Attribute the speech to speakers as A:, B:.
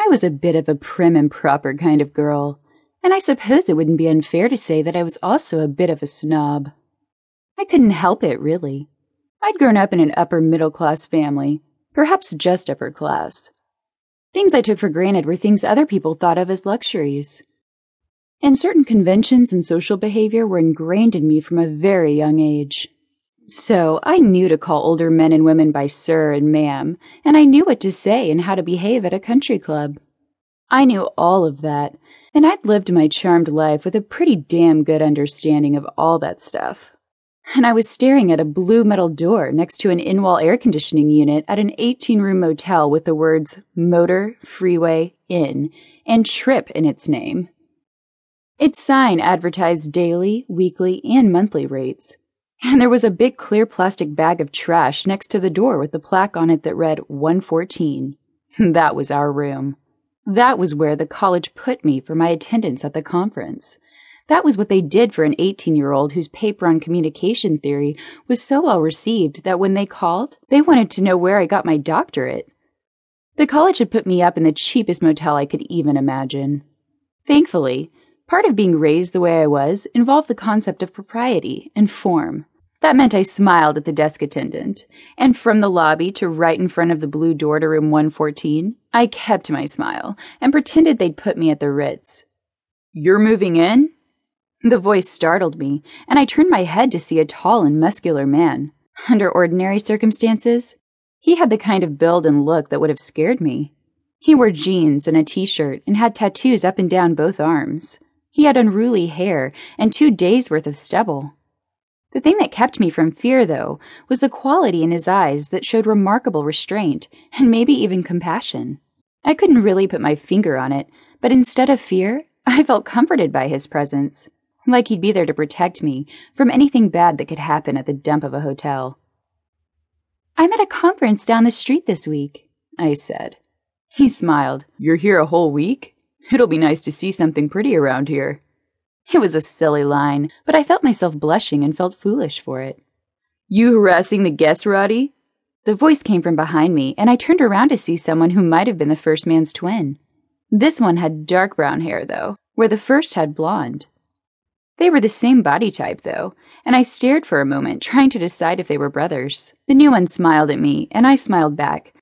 A: I was a bit of a prim and proper kind of girl, and I suppose it wouldn't be unfair to say that I was also a bit of a snob. I couldn't help it, really. I'd grown up in an upper middle class family, perhaps just upper class. Things I took for granted were things other people thought of as luxuries. And certain conventions and social behavior were ingrained in me from a very young age. So I knew to call older men and women by sir and ma'am, and I knew what to say and how to behave at a country club. I knew all of that, and I'd lived my charmed life with a pretty damn good understanding of all that stuff. And I was staring at a blue metal door next to an in wall air conditioning unit at an 18 room motel with the words Motor, Freeway, Inn, and Trip in its name. Its sign advertised daily, weekly, and monthly rates. And there was a big clear plastic bag of trash next to the door with a plaque on it that read 114. That was our room. That was where the college put me for my attendance at the conference. That was what they did for an 18 year old whose paper on communication theory was so well received that when they called, they wanted to know where I got my doctorate. The college had put me up in the cheapest motel I could even imagine. Thankfully, part of being raised the way I was involved the concept of propriety and form. That meant I smiled at the desk attendant, and from the lobby to right in front of the blue door to room 114, I kept my smile and pretended they'd put me at the Ritz. You're moving in? The voice startled me, and I turned my head to see a tall and muscular man. Under ordinary circumstances, he had the kind of build and look that would have scared me. He wore jeans and a t shirt and had tattoos up and down both arms. He had unruly hair and two days' worth of stubble. The thing that kept me from fear, though, was the quality in his eyes that showed remarkable restraint and maybe even compassion. I couldn't really put my finger on it, but instead of fear, I felt comforted by his presence, like he'd be there to protect me from anything bad that could happen at the dump of a hotel. I'm at a conference down the street this week, I said. He smiled. You're here a whole week? It'll be nice to see something pretty around here. It was a silly line, but I felt myself blushing and felt foolish for it. You harassing the guests, Roddy? The voice came from behind me, and I turned around to see someone who might have been the first man's twin. This one had dark brown hair, though, where the first had blonde. They were the same body type, though, and I stared for a moment, trying to decide if they were brothers. The new one smiled at me, and I smiled back,